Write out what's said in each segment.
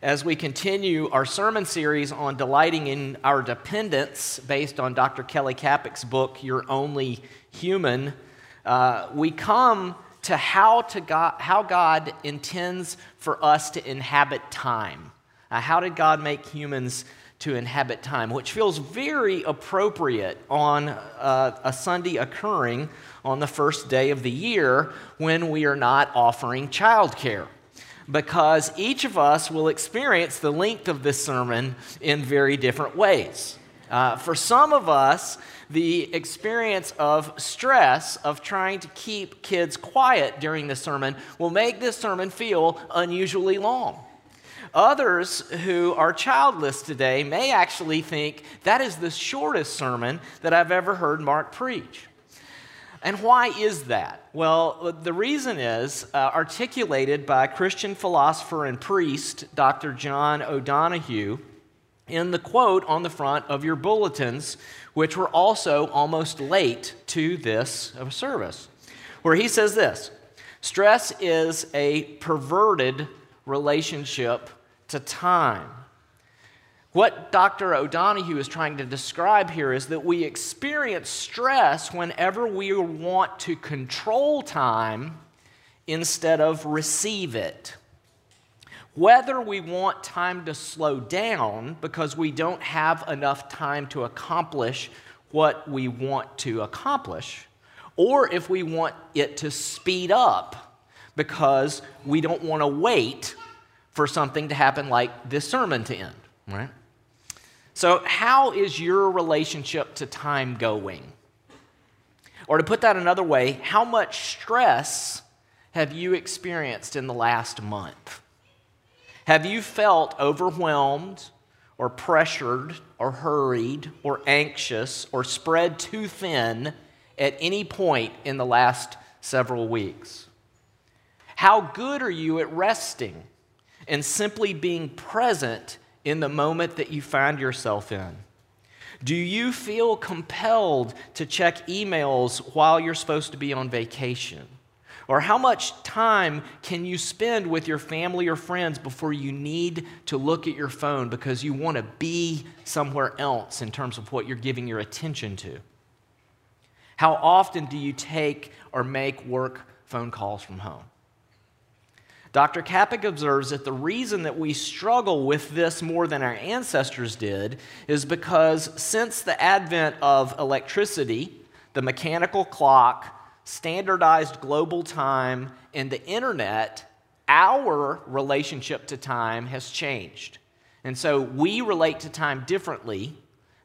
as we continue our sermon series on delighting in our dependence based on Dr. Kelly Kapic's book, You're Only Human, uh, we come to how, to God, how God intends for us to inhabit time. Uh, how did God make humans to inhabit time? Which feels very appropriate on uh, a Sunday occurring on the first day of the year when we are not offering childcare because each of us will experience the length of this sermon in very different ways. Uh, for some of us, the experience of stress of trying to keep kids quiet during the sermon will make this sermon feel unusually long. Others who are childless today may actually think that is the shortest sermon that I've ever heard Mark preach. And why is that? Well, the reason is uh, articulated by Christian philosopher and priest Dr. John O'Donohue in the quote on the front of your bulletins, which were also almost late to this service, where he says this Stress is a perverted relationship to time. What Dr. O'Donohue is trying to describe here is that we experience stress whenever we want to control time instead of receive it. Whether we want time to slow down because we don't have enough time to accomplish what we want to accomplish, or if we want it to speed up because we don't want to wait for something to happen like this sermon to end, right? So, how is your relationship to time going? Or to put that another way, how much stress have you experienced in the last month? Have you felt overwhelmed or pressured or hurried or anxious or spread too thin at any point in the last several weeks? How good are you at resting and simply being present in the moment that you find yourself in? Do you feel compelled to check emails while you're supposed to be on vacation? Or how much time can you spend with your family or friends before you need to look at your phone because you want to be somewhere else in terms of what you're giving your attention to? How often do you take or make work phone calls from home? Dr. Kapic observes that the reason that we struggle with this more than our ancestors did is because since the advent of electricity, the mechanical clock, standardized global time, and the internet, our relationship to time has changed. And so we relate to time differently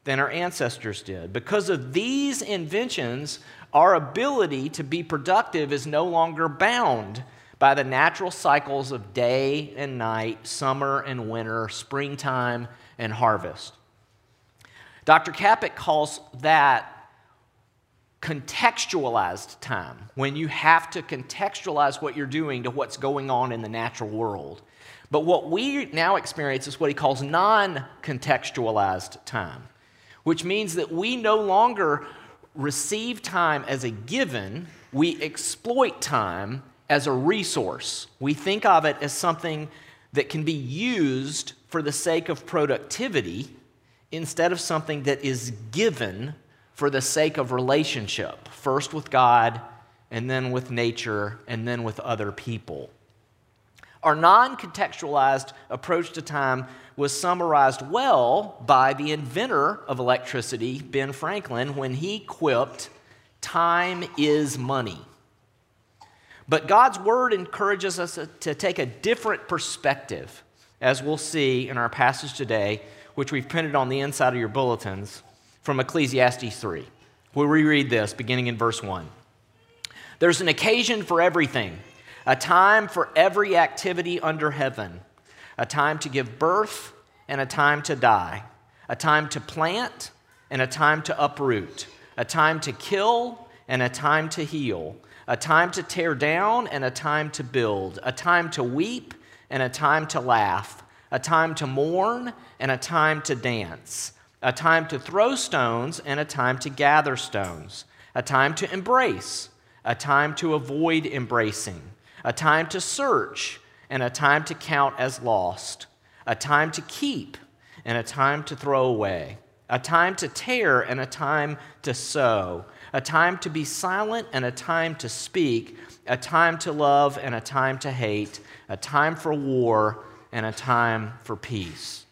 than our ancestors did. Because of these inventions, our ability to be productive is no longer bound by the natural cycles of day and night, summer and winter, springtime and harvest. Dr. Kapic calls that contextualized time, when you have to contextualize what you're doing to what's going on in the natural world. But what we now experience is what he calls non contextualized time, which means that we no longer receive time as a given, we exploit time as a resource. We think of it as something that can be used for the sake of productivity instead of something that is given for the sake of relationship, first with God, and then with nature, and then with other people. Our non contextualized approach to time was summarized well by the inventor of electricity, Ben Franklin, when he quipped, Time is money. But God's word encourages us to take a different perspective, as we'll see in our passage today, which we've printed on the inside of your bulletins from Ecclesiastes 3, where we read this beginning in verse 1. There's an occasion for everything, a time for every activity under heaven, a time to give birth and a time to die, a time to plant and a time to uproot, a time to kill and a time to heal a time to tear down and a time to build, a time to weep and a time to laugh, a time to mourn and a time to dance, a time to throw stones and a time to gather stones, a time to embrace, a time to avoid embracing, a time to search and a time to count as lost, a time to keep and a time to throw away, a time to tear and a time to sow, a time to be silent and a time to speak, a time to love and a time to hate, a time for war and a time for peace.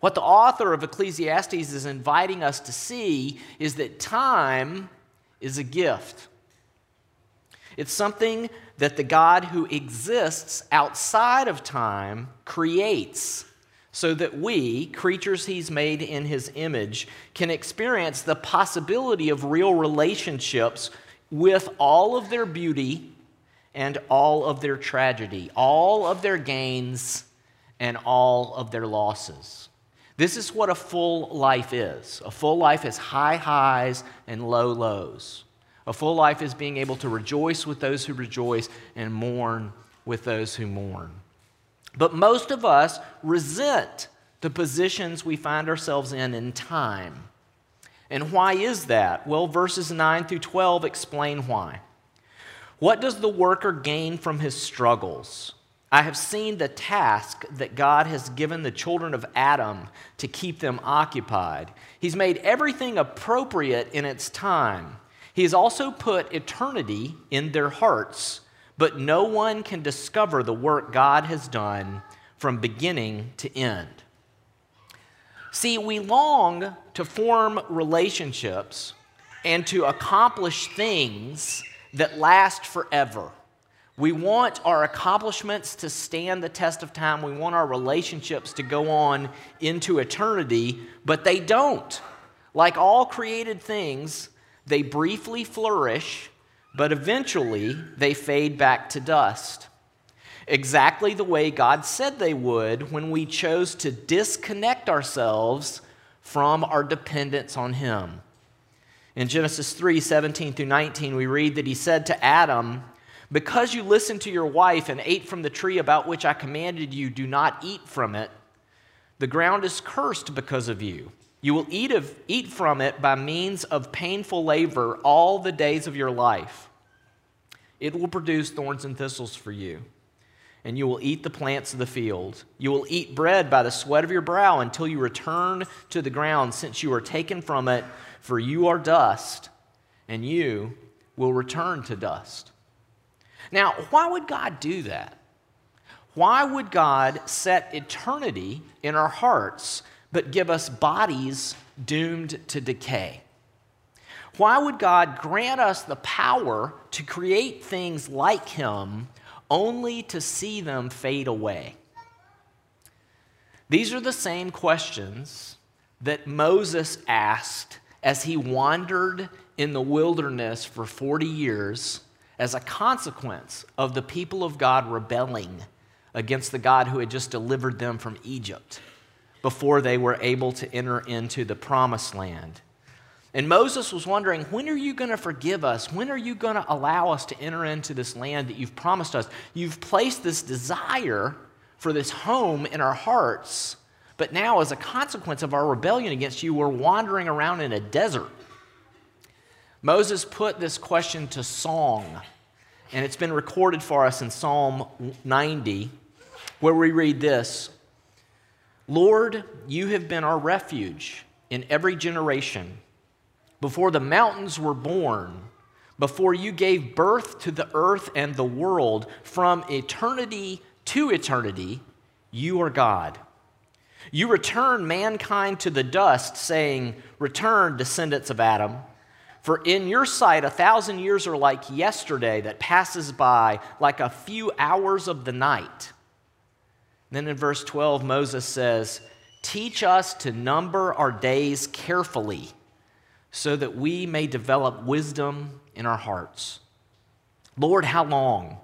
What the author of Ecclesiastes is inviting us to see is that time is a gift. It's something that the God who exists outside of time creates so that we, creatures he's made in his image, can experience the possibility of real relationships with all of their beauty and all of their tragedy, all of their gains and all of their losses. This is what a full life is. A full life is high highs and low lows. A full life is being able to rejoice with those who rejoice and mourn with those who mourn. But most of us resent the positions we find ourselves in in time. And why is that? Well, verses 9 through 12 explain why. What does the worker gain from his struggles? I have seen the task that God has given the children of Adam to keep them occupied. He's made everything appropriate in its time. He has also put eternity in their hearts, but no one can discover the work God has done from beginning to end. See, we long to form relationships and to accomplish things that last forever. We want our accomplishments to stand the test of time. We want our relationships to go on into eternity, but they don't. Like all created things, they briefly flourish, but eventually they fade back to dust. Exactly the way God said they would when we chose to disconnect ourselves from our dependence on Him. In Genesis 3 17 through 19, we read that He said to Adam, Because you listened to your wife and ate from the tree about which I commanded you, do not eat from it. The ground is cursed because of you. You will eat, of, eat from it by means of painful labor all the days of your life. It will produce thorns and thistles for you, and you will eat the plants of the field. You will eat bread by the sweat of your brow until you return to the ground, since you are taken from it, for you are dust, and you will return to dust. Now, why would God do that? Why would God set eternity in our hearts but give us bodies doomed to decay? Why would God grant us the power to create things like Him only to see them fade away? These are the same questions that Moses asked as he wandered in the wilderness for 40 years as a consequence of the people of God rebelling against the God who had just delivered them from Egypt before they were able to enter into the promised land. And Moses was wondering, when are you going to forgive us? When are you going to allow us to enter into this land that you've promised us? You've placed this desire for this home in our hearts, but now, as a consequence of our rebellion against you, we're wandering around in a desert. Moses put this question to song, and it's been recorded for us in Psalm 90, where we read this Lord, you have been our refuge in every generation. Before the mountains were born, before you gave birth to the earth and the world, from eternity to eternity, you are God. You return mankind to the dust, saying, Return, descendants of Adam. For in your sight, a thousand years are like yesterday that passes by, like a few hours of the night. Then in verse 12, Moses says, Teach us to number our days carefully so that we may develop wisdom in our hearts. Lord, how long?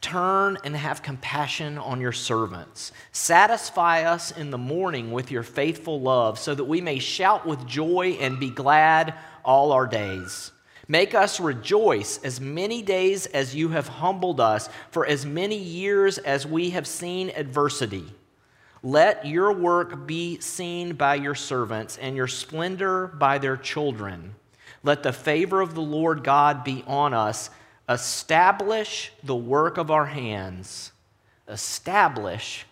Turn and have compassion on your servants. Satisfy us in the morning with your faithful love so that we may shout with joy and be glad all our days. Make us rejoice as many days as you have humbled us, for as many years as we have seen adversity. Let your work be seen by your servants, and your splendor by their children. Let the favor of the Lord God be on us. Establish the work of our hands. Establish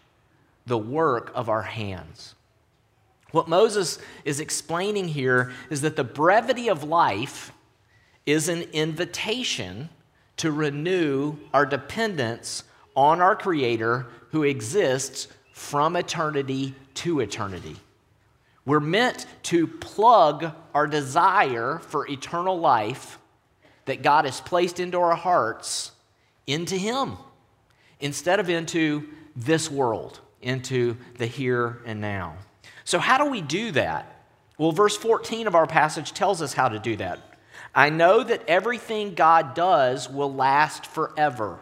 the work of our hands. What Moses is explaining here is that the brevity of life is an invitation to renew our dependence on our Creator who exists from eternity to eternity. We're meant to plug our desire for eternal life that God has placed into our hearts into Him instead of into this world, into the here and now. So, how do we do that? Well, verse 14 of our passage tells us how to do that. I know that everything God does will last forever.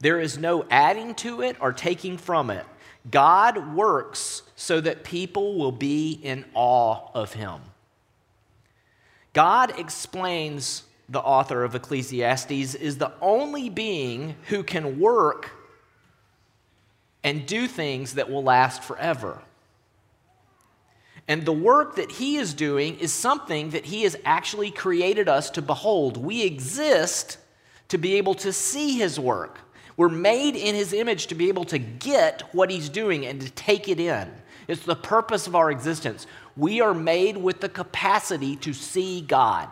There is no adding to it or taking from it. God works so that people will be in awe of him. God explains, the author of Ecclesiastes, is the only being who can work and do things that will last forever. And the work that he is doing is something that he has actually created us to behold. We exist to be able to see his work. We're made in his image to be able to get what he's doing and to take it in. It's the purpose of our existence. We are made with the capacity to see God.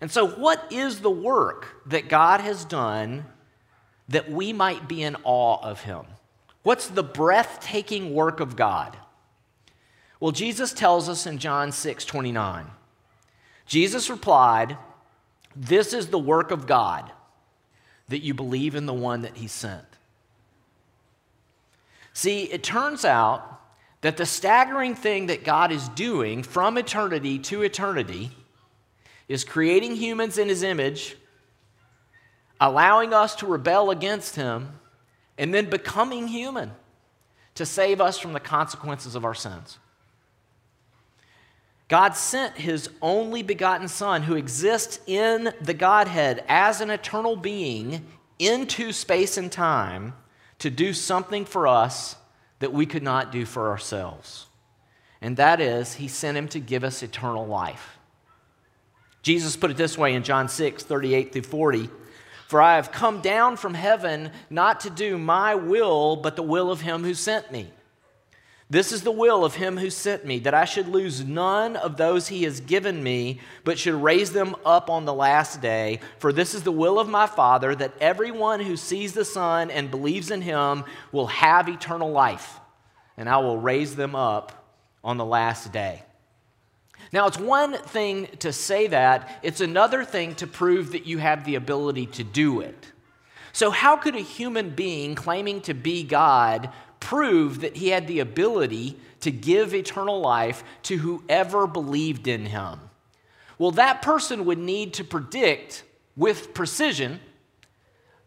And so, what is the work that God has done that we might be in awe of him? What's the breathtaking work of God? Well, Jesus tells us in John 6 29. Jesus replied, This is the work of God that you believe in the one that he sent. See, it turns out that the staggering thing that God is doing from eternity to eternity is creating humans in his image, allowing us to rebel against him, and then becoming human to save us from the consequences of our sins. God sent his only begotten Son, who exists in the Godhead as an eternal being, into space and time to do something for us that we could not do for ourselves. And that is, he sent him to give us eternal life. Jesus put it this way in John 6 38 through 40 For I have come down from heaven not to do my will, but the will of him who sent me. This is the will of him who sent me, that I should lose none of those he has given me, but should raise them up on the last day. For this is the will of my Father, that everyone who sees the Son and believes in him will have eternal life, and I will raise them up on the last day. Now, it's one thing to say that, it's another thing to prove that you have the ability to do it. So, how could a human being claiming to be God prove that he had the ability to give eternal life to whoever believed in him. Well, that person would need to predict with precision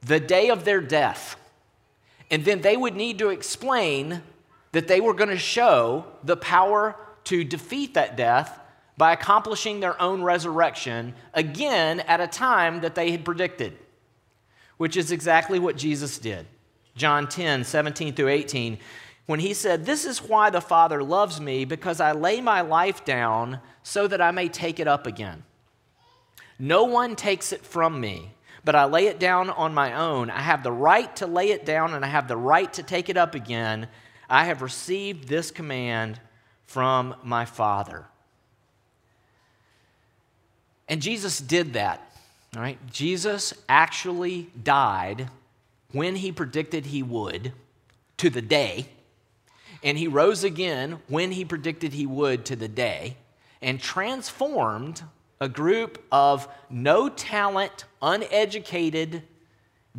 the day of their death. And then they would need to explain that they were going to show the power to defeat that death by accomplishing their own resurrection again at a time that they had predicted, which is exactly what Jesus did. John 10, 17 through 18, when he said, This is why the Father loves me, because I lay my life down so that I may take it up again. No one takes it from me, but I lay it down on my own. I have the right to lay it down and I have the right to take it up again. I have received this command from my Father. And Jesus did that. All right? Jesus actually died when he predicted he would to the day, and he rose again when he predicted he would to the day, and transformed a group of no talent, uneducated,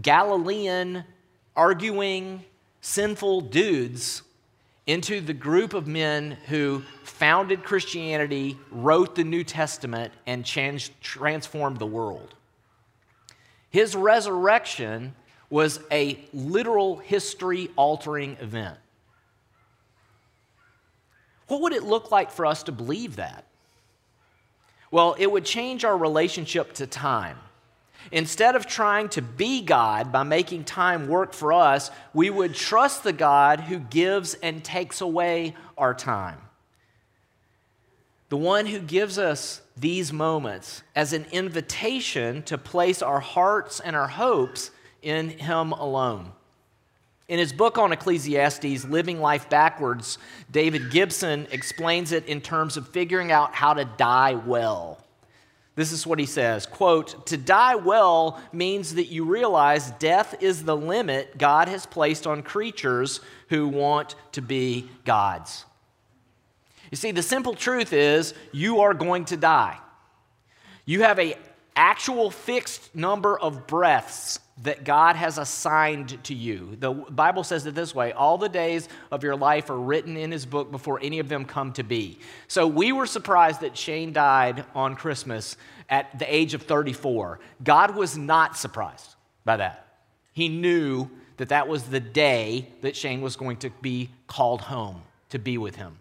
Galilean, arguing, sinful dudes into the group of men who founded Christianity, wrote the New Testament, and changed, transformed the world. His resurrection was a literal history altering event. What would it look like for us to believe that? Well, it would change our relationship to time. Instead of trying to be God by making time work for us, we would trust the God who gives and takes away our time. The one who gives us these moments as an invitation to place our hearts and our hopes in Him alone. In his book on Ecclesiastes, Living Life Backwards, David Gibson explains it in terms of figuring out how to die well. This is what he says quote, To die well means that you realize death is the limit God has placed on creatures who want to be gods. You see, the simple truth is you are going to die. You have a actual fixed number of breaths that God has assigned to you. The Bible says it this way all the days of your life are written in his book before any of them come to be. So we were surprised that Shane died on Christmas at the age of 34. God was not surprised by that. He knew that that was the day that Shane was going to be called home to be with him.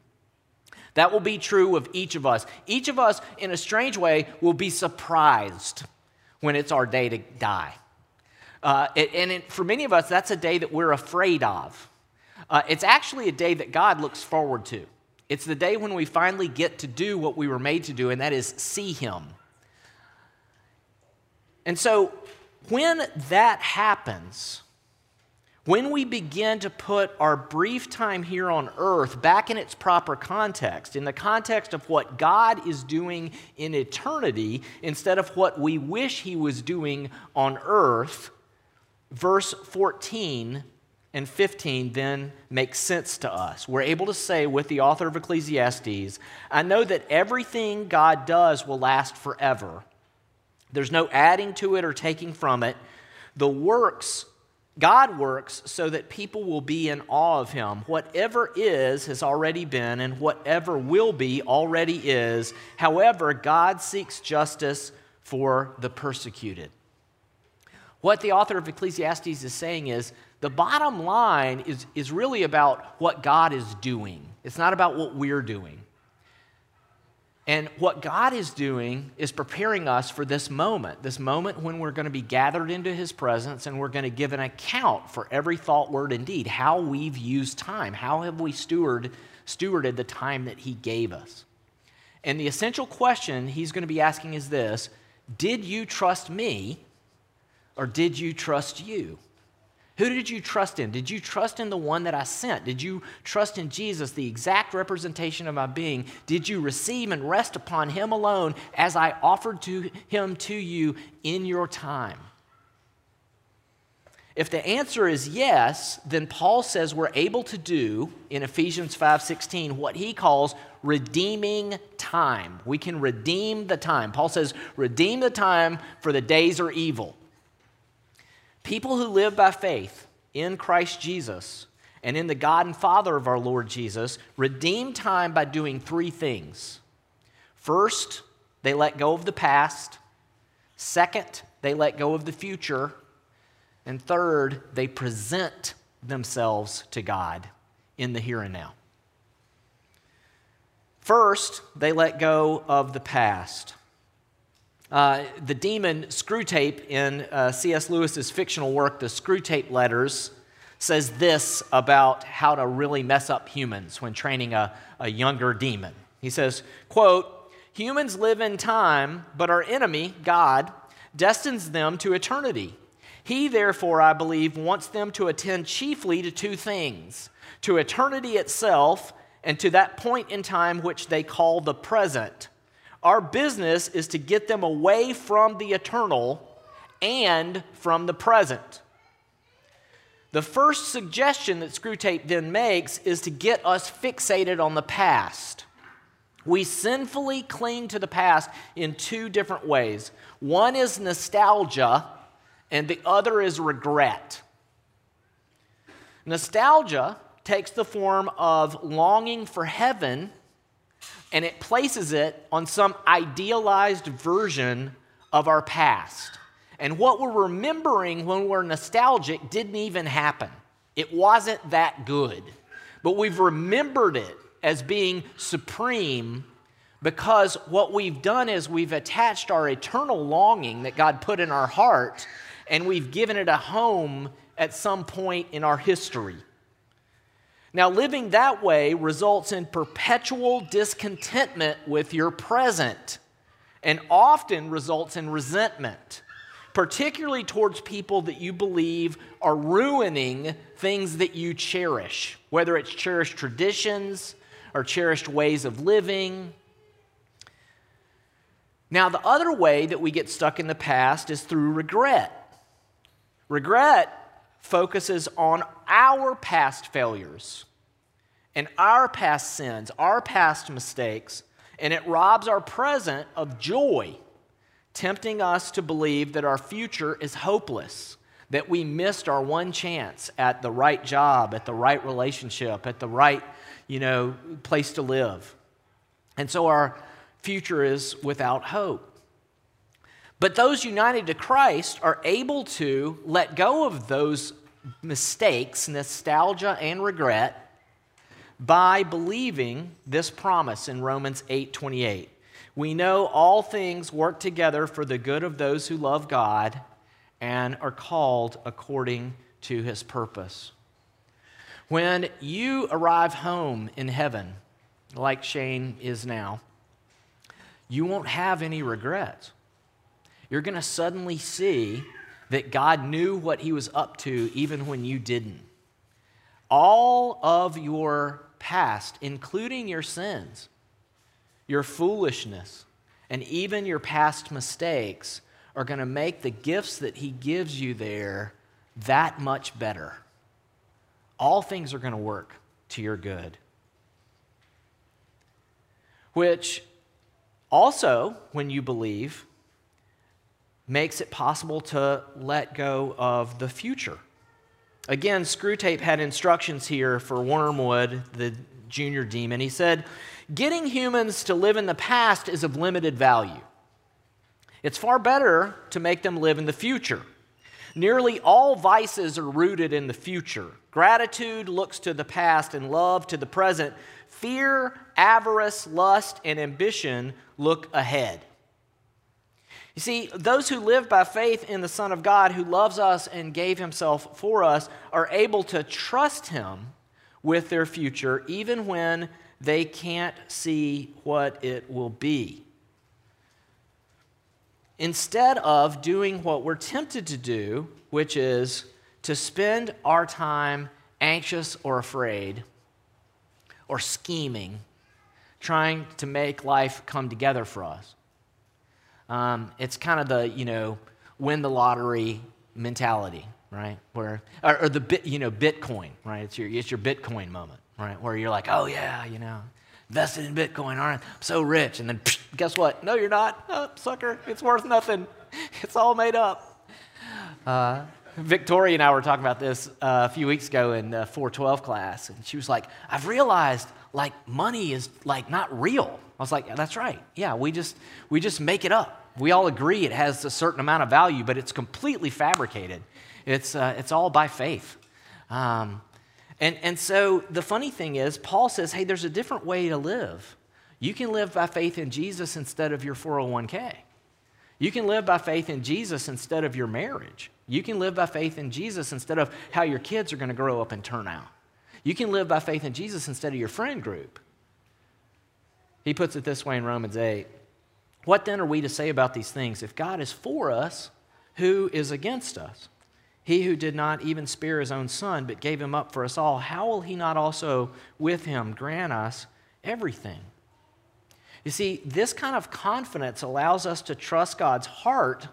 That will be true of each of us. Each of us, in a strange way, will be surprised when it's our day to die. Uh, it, and it, for many of us, that's a day that we're afraid of. Uh, it's actually a day that God looks forward to. It's the day when we finally get to do what we were made to do, and that is see Him. And so, when that happens, when we begin to put our brief time here on earth back in its proper context, in the context of what God is doing in eternity instead of what we wish He was doing on earth, verse 14 and 15 then make sense to us. We're able to say with the author of Ecclesiastes, I know that everything God does will last forever. There's no adding to it or taking from it. The works, God works so that people will be in awe of him. Whatever is has already been, and whatever will be already is. However, God seeks justice for the persecuted. What the author of Ecclesiastes is saying is the bottom line is, is really about what God is doing, it's not about what we're doing. And what God is doing is preparing us for this moment, this moment when we're going to be gathered into His presence and we're going to give an account for every thought, word, and deed, how we've used time, how have we steward, stewarded the time that He gave us. And the essential question He's going to be asking is this Did you trust me or did you trust you? Who did you trust in? Did you trust in the one that I sent? Did you trust in Jesus, the exact representation of my being? Did you receive and rest upon him alone as I offered to him to you in your time? If the answer is yes, then Paul says we're able to do in Ephesians 5:16 what he calls redeeming time. We can redeem the time. Paul says, "Redeem the time for the days are evil." People who live by faith in Christ Jesus and in the God and Father of our Lord Jesus redeem time by doing three things. First, they let go of the past. Second, they let go of the future. And third, they present themselves to God in the here and now. First, they let go of the past. Uh, the demon Screwtape in uh, C.S. Lewis's fictional work, The Screwtape Letters, says this about how to really mess up humans when training a, a younger demon. He says, quote, humans live in time, but our enemy, God, destines them to eternity. He, therefore, I believe, wants them to attend chiefly to two things to eternity itself and to that point in time which they call the present our business is to get them away from the eternal and from the present. The first suggestion that Screwtape then makes is to get us fixated on the past. We sinfully cling to the past in two different ways. One is nostalgia, and the other is regret. Nostalgia takes the form of longing for heaven and it places it on some idealized version of our past. And what we're remembering when we're nostalgic didn't even happen. It wasn't that good. But we've remembered it as being supreme because what we've done is we've attached our eternal longing that God put in our heart and we've given it a home at some point in our history. Now, living that way results in perpetual discontentment with your present and often results in resentment. particularly towards people that you believe are ruining things that you cherish, whether it's cherished traditions or cherished ways of living. Now, the other way that we get stuck in the past is through regret. Regret focuses on our past failures and our past sins, our past mistakes, and it robs our present of joy, tempting us to believe that our future is hopeless, that we missed our one chance at the right job, at the right relationship, at the right, you know, place to live. And so our future is without hope. But those united to Christ are able to let go of those mistakes, nostalgia, and regret by believing this promise in Romans 8:28. We know all things work together for the good of those who love God and are called according to his purpose. When you arrive home in heaven, like Shane is now, you won't have any regrets. You're going to suddenly see that God knew what he was up to even when you didn't. All of your past, including your sins, your foolishness, and even your past mistakes, are going to make the gifts that He gives you there that much better. All things are going to work to your good. Which also, when you believe, makes it possible to let go of the future. Again, Screwtape had instructions here for Wormwood, the junior demon. He said, Getting humans to live in the past is of limited value. It's far better to make them live in the future. Nearly all vices are rooted in the future. Gratitude looks to the past and love to the present. Fear, avarice, lust, and ambition look ahead. You see, those who live by faith in the Son of God who loves us and gave himself for us are able to trust him with their future even when they can't see what it will be. Instead of doing what we're tempted to do, which is to spend our time anxious or afraid or scheming, trying to make life come together for us um, it's kind of the, you know, win the lottery mentality, right? Where, or, or, the bit, you know, Bitcoin, right? It's your, it's your Bitcoin moment, right? Where you're like, oh yeah, you know, invested in Bitcoin, aren't I'm so rich. And then psh, guess what? No, you're not. Oh, sucker, it's worth nothing. It's all made up. Uh, Victoria and I were talking about this uh, a few weeks ago in uh, 412 class, and she was like, I've realized like money is like not real. I was like, that's right. Yeah, we just we just make it up. We all agree it has a certain amount of value, but it's completely fabricated. It's uh, it's all by faith. Um, and, and so the funny thing is, Paul says, hey, there's a different way to live. You can live by faith in Jesus instead of your 401k. You can live by faith in Jesus instead of your marriage. You can live by faith in Jesus instead of how your kids are going to grow up and turn out. You can live by faith in Jesus instead of your friend group. He puts it this way in Romans 8 What then are we to say about these things? If God is for us, who is against us? He who did not even spare his own son, but gave him up for us all, how will he not also with him grant us everything? You see, this kind of confidence allows us to trust God's heart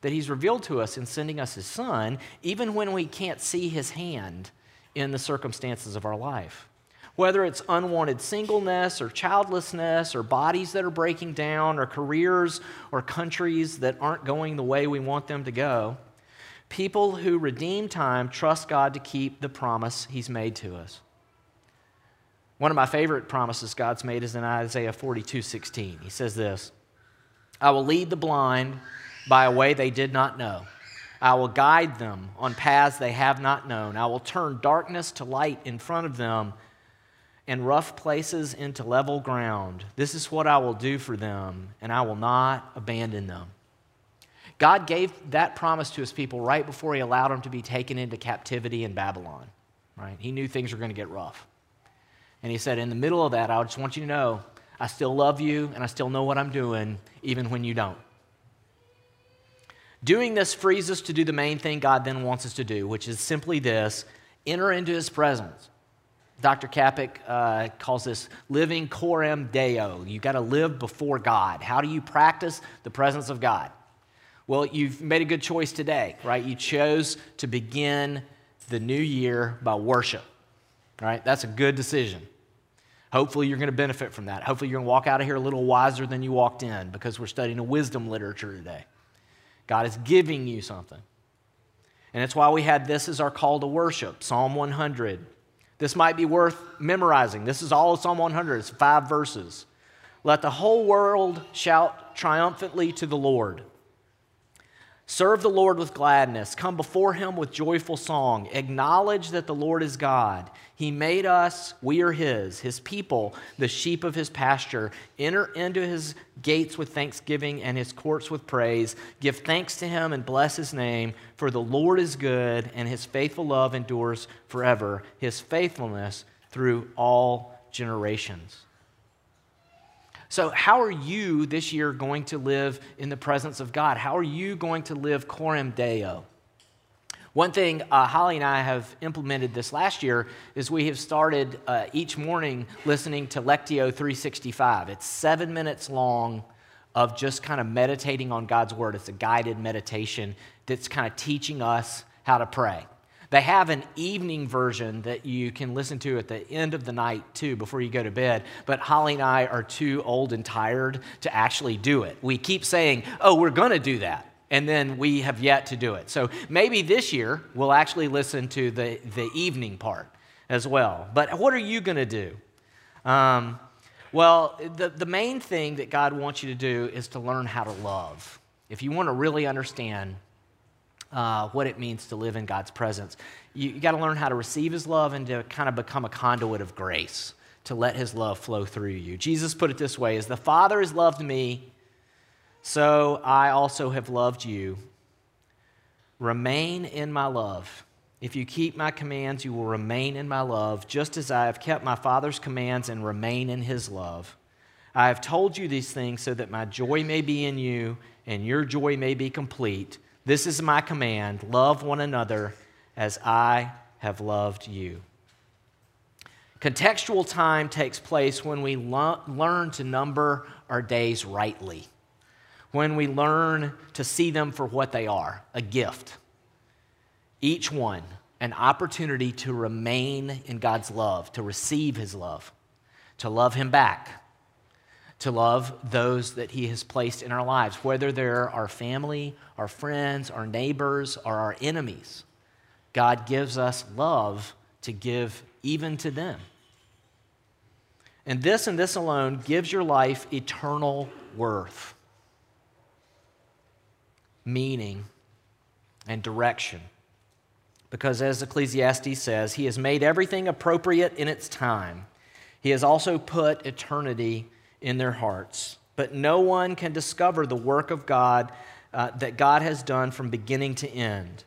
that he's revealed to us in sending us his son, even when we can't see his hand in the circumstances of our life whether it's unwanted singleness or childlessness or bodies that are breaking down or careers or countries that aren't going the way we want them to go, people who redeem time trust God to keep the promise He's made to us. One of my favorite promises God's made is in Isaiah 42 16. He says this I will lead the blind by a way they did not know. I will guide them on paths they have not known. I will turn darkness to light in front of them and rough places into level ground. This is what I will do for them, and I will not abandon them. God gave that promise to his people right before he allowed them to be taken into captivity in Babylon, right? He knew things were going to get rough. And he said, In the middle of that, I just want you to know I still love you and I still know what I'm doing, even when you don't. Doing this frees us to do the main thing God then wants us to do, which is simply this enter into his presence. Dr. Kapic uh, calls this living coram deo. You've got to live before God. How do you practice the presence of God? Well, you've made a good choice today, right? You chose to begin the new year by worship, right? That's a good decision. Hopefully, you're going to benefit from that. Hopefully, you're going to walk out of here a little wiser than you walked in because we're studying a wisdom literature today. God is giving you something. And it's why we had this as our call to worship Psalm 100. This might be worth memorizing. This is all of Psalm 100, it's five verses. Let the whole world shout triumphantly to the Lord. Serve the Lord with gladness. Come before him with joyful song. Acknowledge that the Lord is God. He made us, we are his, his people, the sheep of his pasture. Enter into his gates with thanksgiving and his courts with praise. Give thanks to him and bless his name, for the Lord is good and his faithful love endures forever, his faithfulness through all generations. So, how are you this year going to live in the presence of God? How are you going to live Coram Deo? One thing uh, Holly and I have implemented this last year is we have started uh, each morning listening to Lectio 365. It's seven minutes long of just kind of meditating on God's Word. It's a guided meditation that's kind of teaching us how to pray. They have an evening version that you can listen to at the end of the night, too, before you go to bed. But Holly and I are too old and tired to actually do it. We keep saying, oh, we're going to do that. And then we have yet to do it. So maybe this year we'll actually listen to the, the evening part as well. But what are you going to do? Um, well, the, the main thing that God wants you to do is to learn how to love. If you want to really understand uh, what it means to live in God's presence. You, you got to learn how to receive His love and to kind of become a conduit of grace, to let His love flow through you. Jesus put it this way As the Father has loved me, so I also have loved you. Remain in my love. If you keep my commands, you will remain in my love, just as I have kept my Father's commands and remain in his love. I have told you these things so that my joy may be in you and your joy may be complete. This is my command love one another as I have loved you. Contextual time takes place when we lo- learn to number our days rightly, when we learn to see them for what they are a gift. Each one, an opportunity to remain in God's love, to receive His love, to love Him back to love those that He has placed in our lives, whether they're our family, our friends, our neighbors, or our enemies. God gives us love to give even to them. And this and this alone gives your life eternal worth, meaning, and direction. Because as Ecclesiastes says, He has made everything appropriate in its time. He has also put eternity in their hearts. But no one can discover the work of God uh, that God has done from beginning to end.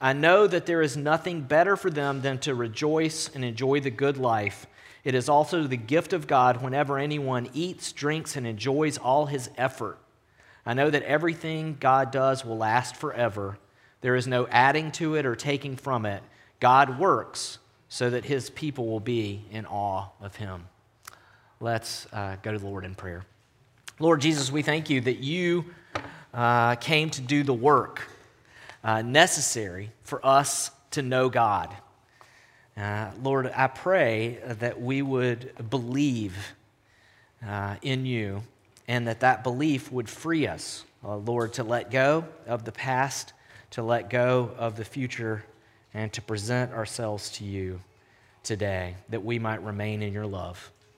I know that there is nothing better for them than to rejoice and enjoy the good life. It is also the gift of God whenever anyone eats, drinks, and enjoys all his effort. I know that everything God does will last forever. There is no adding to it or taking from it. God works so that his people will be in awe of him. Let's uh, go to the Lord in prayer. Lord Jesus, we thank you that you uh, came to do the work uh, necessary for us to know God. Uh, Lord, I pray that we would believe uh, in you and that that belief would free us, uh, Lord, to let go of the past, to let go of the future, and to present ourselves to you today that we might remain in your love.